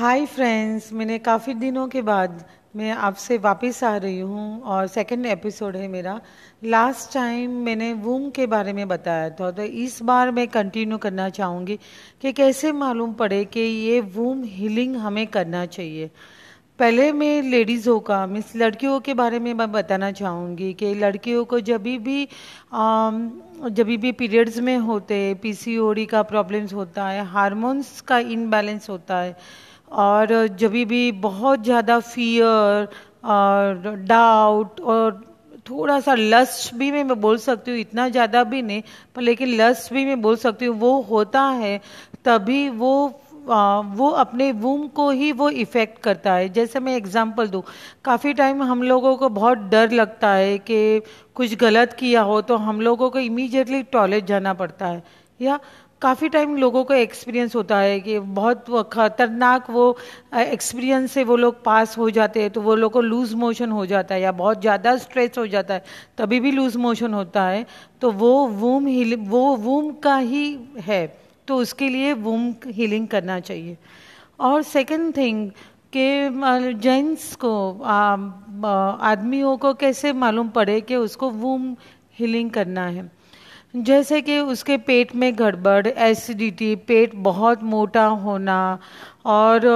Hi friends मैंने काफ़ी दिनों के बाद मैं आपसे वापस आ रही हूँ और सेकंड एपिसोड है मेरा। लास्ट टाइम मैंने वूम के बारे में बताया था तो इस बार मैं कंटिन्यू करना चाहूँगी कि कैसे मालूम पड़े कि ये वूम हीलिंग हमें करना चाहिए। पहले मैं लेडीज़ों का मीन्स लड़कियों के बारे में मैं बताना चाहूँगी कि लड़कियों को जब भी जब भी पीरियड्स में होते पीसीओडी का प्रॉब्लम्स होता है हार्मोन्स का इनबैलेंस होता है और जब भी बहुत ज़्यादा फियर और डाउट और थोड़ा सा लस्ट भी मैं बोल सकती हूँ इतना ज़्यादा भी नहीं पर लेकिन लस्ट भी मैं बोल सकती हूँ वो होता है तभी वो आ, वो अपने वूम को ही वो इफ़ेक्ट करता है। जैसे मैं एग्जांपल दूँ काफ़ी टाइम हम लोगों को बहुत डर लगता है कि कुछ गलत किया हो तो हम लोगों को इमीडिएटली टॉयलेट जाना पड़ता है। या काफ़ी टाइम लोगों को एक्सपीरियंस होता है कि बहुत ख़तरनाक वो एक्सपीरियंस से वो लोग पास हो जाते हैं तो वो लोग को लूज़ मोशन हो जाता है या बहुत ज़्यादा स्ट्रेस हो जाता है, तभी भी लूज़ मोशन होता है तो वो वूम हील वो वूम का ही है तो उसके लिए वूम हीलिंग करना चाहिए। और सेकंड थिंग कि जेंट्स को आदमियों को कैसे मालूम पड़े कि उसको वूम हीलिंग करना है? जैसे कि उसके पेट में गड़बड़ एसिडिटी पेट बहुत मोटा होना और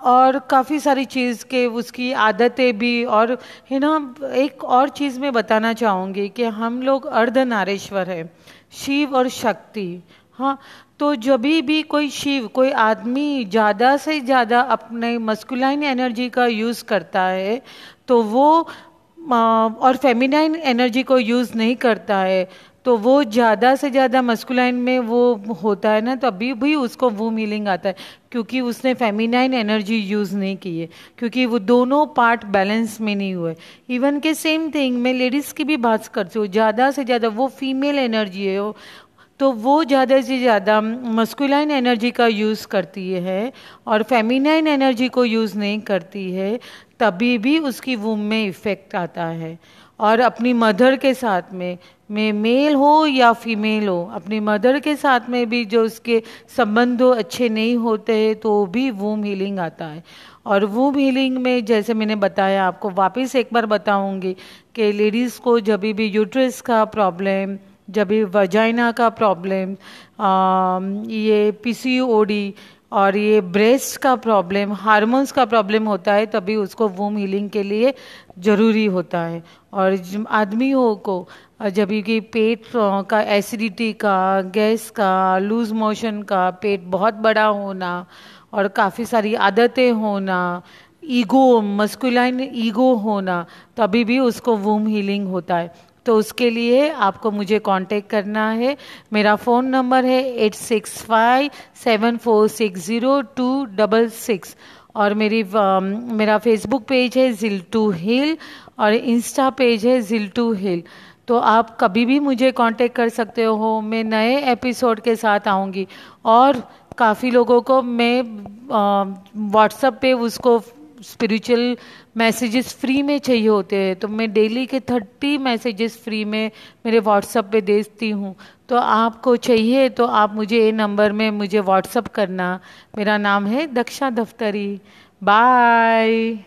और काफ़ी सारी चीज़ के उसकी आदतें भी और है ना एक और चीज़ मैं बताना चाहूँगी कि हम लोग अर्धनारेश्वर है, शिव और शक्ति। हाँ तो जब भी कोई शिव, कोई आदमी ज़्यादा से ज़्यादा अपने मस्कुलाइन एनर्जी का यूज़ करता है तो वो और फेमिनाइन एनर्जी को यूज़ नहीं करता है तो वो ज़्यादा से ज़्यादा मस्कुलाइन में वो होता है ना तो अभी भी उसको वो मीलिंग आता है, क्योंकि उसने फेमिनाइन एनर्जी यूज़ नहीं की है, क्योंकि वो दोनों पार्ट बैलेंस में नहीं हुए। इवन के सेम थिंग मैं लेडीज़ की भी बात करती हूँ, ज़्यादा से ज़्यादा वो फीमेल एनर्जी है तो वो ज़्यादा से ज़्यादा मस्कुलाइन एनर्जी का यूज़ करती है और फेमिनाइन एनर्जी को यूज़ नहीं करती है, तभी भी उसकी वूम में इफ़ेक्ट आता है। और अपनी मदर के साथ में में मेल हो या फीमेल हो, अपनी मदर के साथ में भी जो उसके संबंध अच्छे नहीं होते हैं तो भी वूम हीलिंग आता है। और वूम हीलिंग में, जैसे मैंने बताया, आपको वापस एक बार बताऊँगी कि लेडीज़ को जब भी यूट्रस का प्रॉब्लम जब भी वजाइना का प्रॉब्लम ये पीसीओडी और ये ब्रेस्ट का प्रॉब्लम हार्मोन्स का प्रॉब्लम होता है, तभी उसको वूम हीलिंग के लिए ज़रूरी होता है। और आदमियों को, जब कि पेट का एसिडिटी का गैस का लूज मोशन का पेट बहुत बड़ा होना और काफ़ी सारी आदतें होना ईगो मस्कुलाइन ईगो होना, तभी भी उसको वूम हीलिंग होता है। तो उसके लिए आपको मुझे कांटेक्ट करना है। मेरा फ़ोन नंबर है eight six five seven four six zero two double six और मेरी मेरा फेसबुक पेज है जिल टू हिल और इंस्टा पेज है जिल टू हिल तो आप कभी भी मुझे कांटेक्ट कर सकते हो। मैं नए एपिसोड के साथ आऊँगी और काफ़ी लोगों को मैं व्हाट्सएप पे उसको स्पिरिचुअल मैसेजेस फ्री में चाहिए होते हैं। तो मैं डेली के थर्टी मैसेजेस फ्री में मेरे व्हाट्सअप पे देती हूँ। तो आपको चाहिए तो आप मुझे ये नंबर में मुझे व्हाट्सअप करना। मेरा नाम है दक्षा दफ्तरी। बाय